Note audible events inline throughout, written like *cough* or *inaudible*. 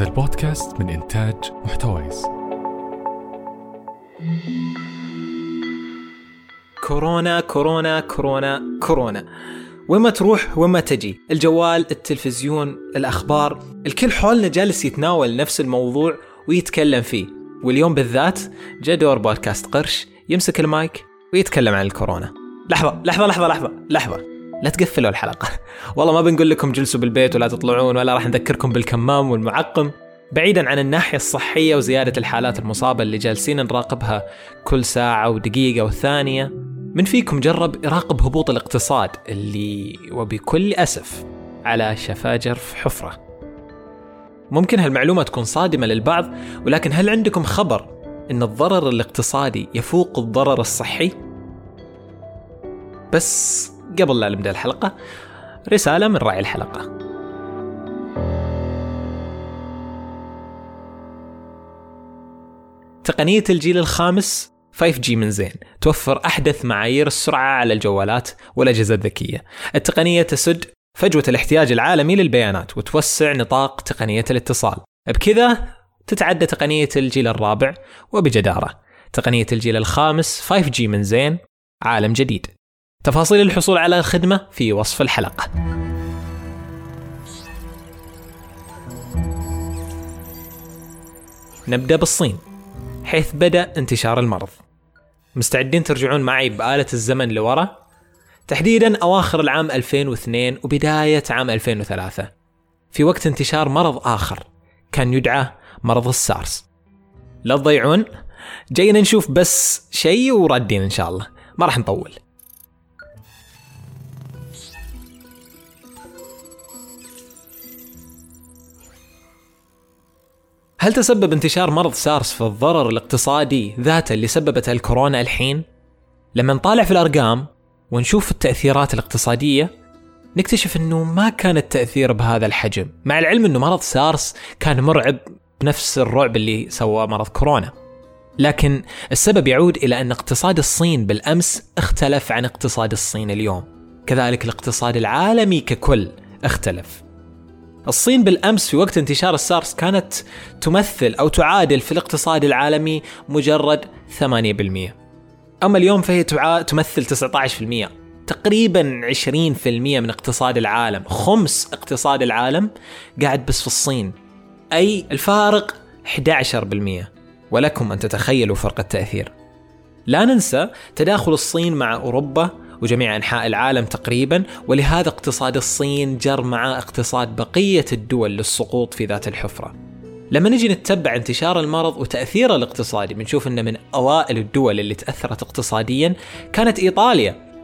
هذا البودكاست من إنتاج محتويس. كورونا كورونا كورونا كورونا. وين ما تروح وين ما تجي. الجوال التلفزيون الأخبار الكل حولنا جالس يتناول نفس الموضوع ويتكلم فيه. واليوم بالذات جاء دور بودكاست قرش يمسك المايك ويتكلم عن الكورونا. لحظة لحظة لحظة لحظة لحظة. لا تقفلوا الحلقة. *laughs* والله ما بنقول لكم جلسوا بالبيت ولا تطلعون ولا راح نذكركم بالكمام والمعقم. بعيدا عن الناحية الصحية وزيادة الحالات المصابة اللي جالسين نراقبها كل ساعة ودقيقة وثانية من فيكم جرب يراقب هبوط الاقتصاد اللي وبكل أسف على شفا جرف حفرة. ممكن هالمعلومة تكون صادمة للبعض ولكن هل عندكم خبر أن الضرر الاقتصادي يفوق الضرر الصحي؟ بس قبل لا نبدأ الحلقة رسالة من راعي الحلقة. تقنية الجيل الخامس 5G من زين توفر أحدث معايير السرعة على الجوالات والأجهزة الذكية. التقنية تسد فجوة الاحتياج العالمي للبيانات وتوسع نطاق تقنية الاتصال. بكذا تتعدى تقنية الجيل الرابع وبجدارة. تقنية الجيل الخامس 5G من زين عالم جديد. تفاصيل الحصول على الخدمة في وصف الحلقة. نبدأ بالصين حيث بدأ انتشار المرض. مستعدين ترجعون معي بآلة الزمن لورا؟ تحديدا أواخر العام 2002 وبداية عام 2003 في وقت انتشار مرض آخر كان يدعى مرض السارس. لا تضيعون جايين نشوف بس شيء ورادين إن شاء الله. ما راح نطول. هل تسبب انتشار مرض سارس في الضرر الاقتصادي ذاته اللي سببته الكورونا الحين؟ لما نطالع في الأرقام ونشوف التأثيرات الاقتصادية نكتشف أنه ما كان التأثير بهذا الحجم. مع العلم أنه مرض سارس كان مرعب بنفس الرعب اللي سوى مرض كورونا. لكن السبب يعود إلى أن اقتصاد الصين بالأمس اختلف عن اقتصاد الصين اليوم. كذلك الاقتصاد العالمي ككل اختلف. الصين بالأمس في وقت انتشار السارس كانت تمثل أو تعادل في الاقتصاد العالمي مجرد 8%. أما اليوم فهي تمثل 19%. تقريبا 20% من اقتصاد العالم، خمس اقتصاد العالم قاعد بس في الصين. أي الفارق 11%. ولكم أن تتخيلوا فرق التأثير. لا ننسى تداخل الصين مع أوروبا وجميع أنحاء العالم تقريبا ولهذا اقتصاد الصين جر مع اقتصاد بقية الدول للسقوط في ذات الحفرة. لما نجي نتبع انتشار المرض وتأثيره الاقتصادي بنشوف أن من أوائل الدول اللي تأثرت اقتصاديا كانت إيطاليا.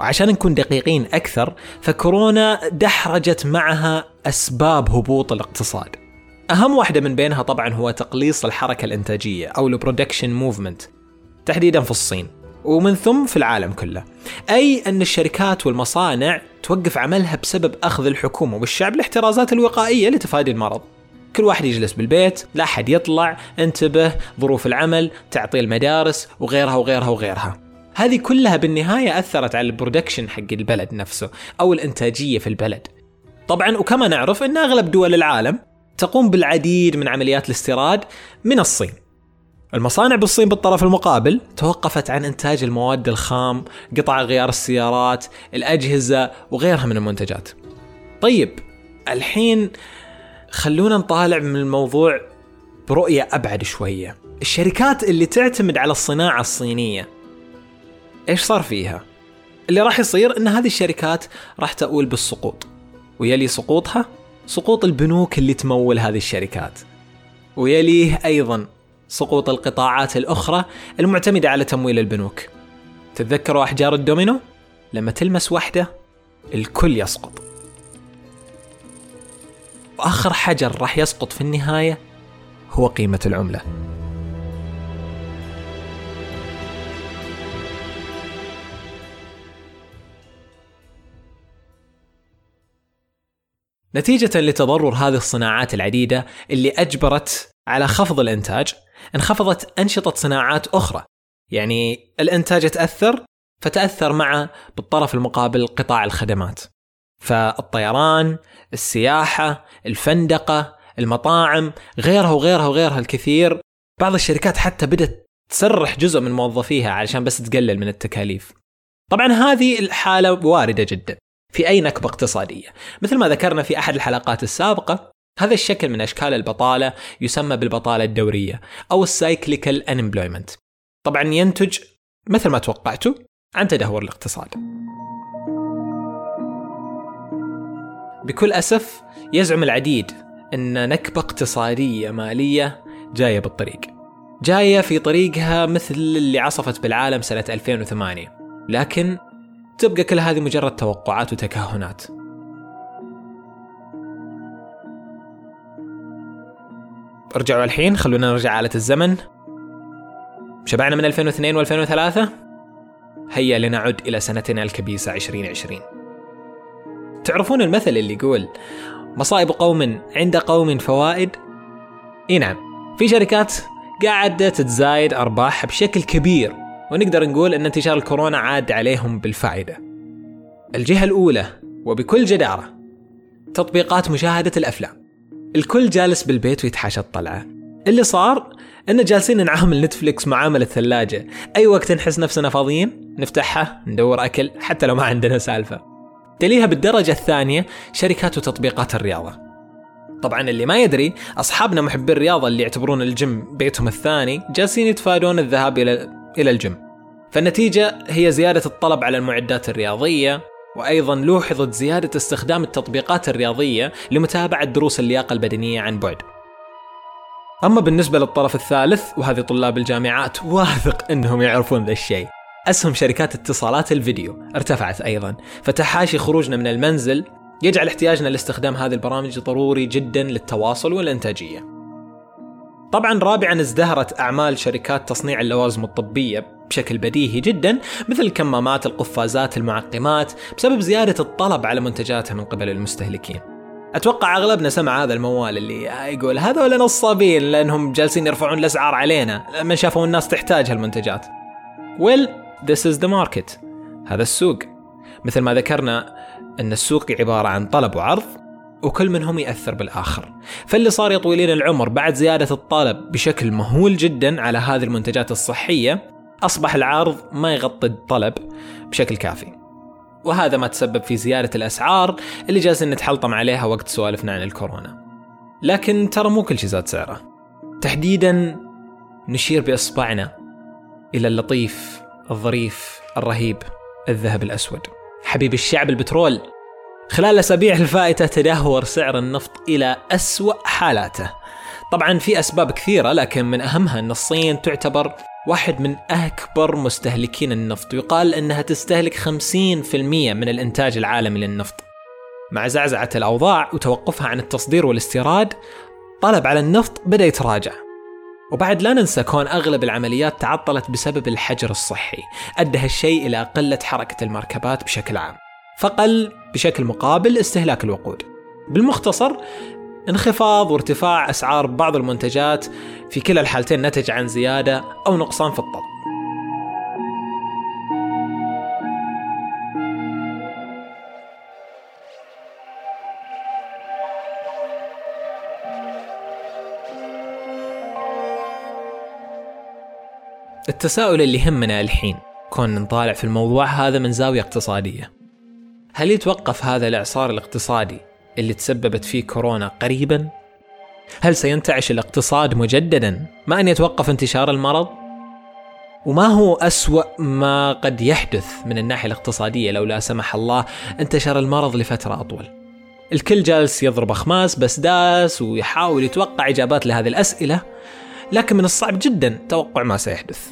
وعشان نكون دقيقين أكثر فكورونا دحرجت معها أسباب هبوط الاقتصاد. أهم واحدة من بينها طبعا هو تقليص الحركة الإنتاجية أو ال production movement تحديدا في الصين ومن ثم في العالم كله. أي أن الشركات والمصانع توقف عملها بسبب أخذ الحكومة والشعب الاحترازات الوقائية لتفادي المرض. كل واحد يجلس بالبيت لا حد يطلع انتبه ظروف العمل تعطيل المدارس وغيرها وغيرها وغيرها. هذه كلها بالنهاية أثرت على ال production حق البلد نفسه أو الإنتاجية في البلد. طبعا وكما نعرف أن أغلب دول العالم تقوم بالعديد من عمليات الاستيراد من الصين. المصانع بالصين بالطرف المقابل توقفت عن إنتاج المواد الخام قطع غيار السيارات الأجهزة وغيرها من المنتجات. طيب الحين خلونا نطالع من الموضوع برؤية أبعد شوية. الشركات اللي تعتمد على الصناعة الصينية إيش صار فيها؟ اللي راح يصير إن هذه الشركات راح تؤول بالسقوط. ويلي سقوطها؟ سقوط البنوك اللي تمول هذه الشركات. ويليه أيضا سقوط القطاعات الأخرى المعتمدة على تمويل البنوك. تتذكروا أحجار الدومينو؟ لما تلمس واحدة الكل يسقط. وآخر حجر راح يسقط في النهاية هو قيمة العملة. نتيجة لتضرر هذه الصناعات العديدة اللي أجبرت على خفض الإنتاج انخفضت أنشطة صناعات أخرى. يعني الإنتاج تأثر فتأثر مع بالطرف المقابل قطاع الخدمات. فالطيران السياحة الفندقة المطاعم غيرها وغيرها وغيرها الكثير. بعض الشركات حتى بدأت تسرح جزء من موظفيها علشان بس تقلل من التكاليف. طبعا هذه الحالة واردة جدا. في أي نكبة اقتصادية. مثل ما ذكرنا في أحد الحلقات السابقة هذا الشكل من أشكال البطالة يسمى بالبطالة الدورية أو السايكليكال unemployment. طبعا ينتج مثل ما توقعتوا عن تدهور الاقتصاد. بكل أسف يزعم العديد أن نكبة اقتصادية مالية جاية بالطريق. جاية في طريقها مثل اللي عصفت بالعالم سنة 2008 لكن تبقى كل هذه مجرد توقعات وتكهنات. ارجعوا الحين خلونا نرجع آلة الزمن. شبعنا من 2002 و2003 هيا لنعد إلى سنتنا الكبيسة 2020 تعرفون المثل اللي يقول مصائب قوم عند قوم فوائد إي نعم. في شركات قاعدة تتزايد أرباحها بشكل كبير. ونقدر نقول أن انتشار الكورونا عاد عليهم بالفائدة. الجهة الأولى وبكل جدارة تطبيقات مشاهدة الأفلام. الكل جالس بالبيت ويتحاشى الطلعة. اللي صار إن جالسين نعامل نتفليكس معاملة ثلاجة أي وقت نحس نفسنا فاضيين؟ نفتحها ندور أكل حتى لو ما عندنا سالفة. تليها بالدرجة الثانية شركات وتطبيقات الرياضة. طبعا اللي ما يدري أصحابنا محبي الرياضة اللي يعتبرون الجيم بيتهم الثاني جالسين يتفادون الذهاب إلى إلى الجيم. فالنتيجة هي زيادة الطلب على المعدات الرياضية وأيضا لوحظت زيادة استخدام التطبيقات الرياضية لمتابعة دروس اللياقة البدنية عن بعد. أما بالنسبة للطرف الثالث وهذه طلاب الجامعات *laughs* واثق أنهم يعرفون ذا الشيء. أسهم شركات اتصالات الفيديو. ارتفعت أيضا. فتحاشي خروجنا من المنزل يجعل احتياجنا لاستخدام هذه البرامج ضروري جدا للتواصل والإنتاجية. طبعا رابعا ازدهرت أعمال شركات تصنيع اللوازم الطبية بشكل بديهي جدا مثل الكمامات القفازات المعقمات بسبب زيادة الطلب على منتجاتها من قبل المستهلكين. أتوقع أغلبنا سمع هذا الموال اللي يقول هذول نصابين لأنهم جالسين يرفعون الأسعار علينا لما شافوا الناس تحتاج هالمنتجات. Well this is the market هذا السوق. مثل ما ذكرنا إن السوق عبارة عن طلب وعرض وكل منهم يأثر بالآخر. فاللي صار يا طويلين العمر بعد زيادة الطلب بشكل مهول جدا على هذه المنتجات الصحية أصبح العرض ما يغطي الطلب بشكل كافي. وهذا ما تسبب في زيادة الأسعار اللي جالسين نتحلطم عليها وقت سوالفنا عن الكورونا لكن ترى مو كل شيء زاد سعره تحديدا نشير بإصبعنا إلى اللطيف الظريف الرهيب الذهب الأسود حبيب الشعب البترول خلال الأسابيع الفائتة تدهور سعر النفط إلى أسوأ حالاته. طبعا في أسباب كثيرة لكن من أهمها أن الصين تعتبر واحد من أكبر مستهلكين النفط. يقال أنها تستهلك 50% من الإنتاج العالمي للنفط. مع زعزعة الأوضاع وتوقفها عن التصدير والاستيراد طلب على النفط بدأ يتراجع. وبعد لا ننسى كون أغلب العمليات تعطلت بسبب الحجر الصحي أدى هالشيء إلى قلة حركة المركبات بشكل عام. فقل بشكل مقابل استهلاك الوقود. بالمختصر انخفاض وارتفاع أسعار بعض المنتجات في كلا الحالتين نتج عن زيادة أو نقصان في الطلب. التساؤل اللي يهمنا الحين كون نطالع في الموضوع هذا من زاوية اقتصادية. هل يتوقف هذا الإعصار الاقتصادي اللي تسببت فيه كورونا قريبا؟ هل سينتعش الاقتصاد مجددا ما أن يتوقف انتشار المرض؟ وما هو أسوأ ما قد يحدث من الناحية الاقتصادية لو لا سمح الله انتشر المرض لفترة أطول الكل جالس يضرب أخماس بس داس ويحاول يتوقع إجابات لهذه الأسئلة لكن من الصعب جدا توقع ما سيحدث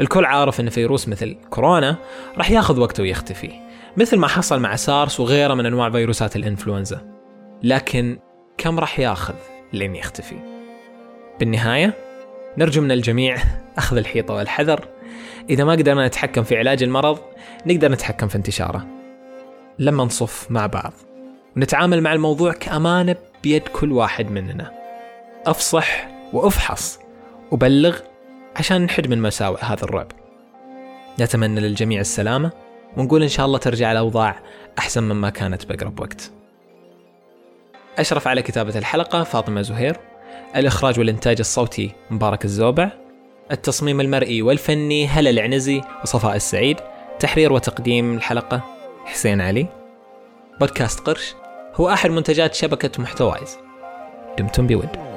الكل عارف أن فيروس مثل كورونا راح ياخذ وقته ويختفي مثل ما حصل مع سارس وغيره من أنواع فيروسات الإنفلونزا. لكن كم راح ياخذ لين يختفي؟ بالنهاية نرجو من الجميع *laughs* أخذ الحيطة والحذر. إذا ما قدرنا نتحكم في علاج المرض نقدر نتحكم في انتشاره. لما نصف مع بعض. ونتعامل مع الموضوع كأمانة بيد كل واحد مننا. أفصح وأفحص. وبلغ عشان نحد من مساوئ هذا الرعب. نتمنى للجميع السلامة. ونقول إن شاء الله ترجع الأوضاع أحسن مما كانت بأقرب وقت. أشرف على كتابة الحلقة فاطمة زهير الإخراج والإنتاج الصوتي مبارك الزوبع التصميم المرئي والفني هلا العنزي وصفاء السعيد تحرير وتقديم الحلقة حسين علي. بودكاست قرش هو أحد منتجات شبكة محتوايز. دمتم بود.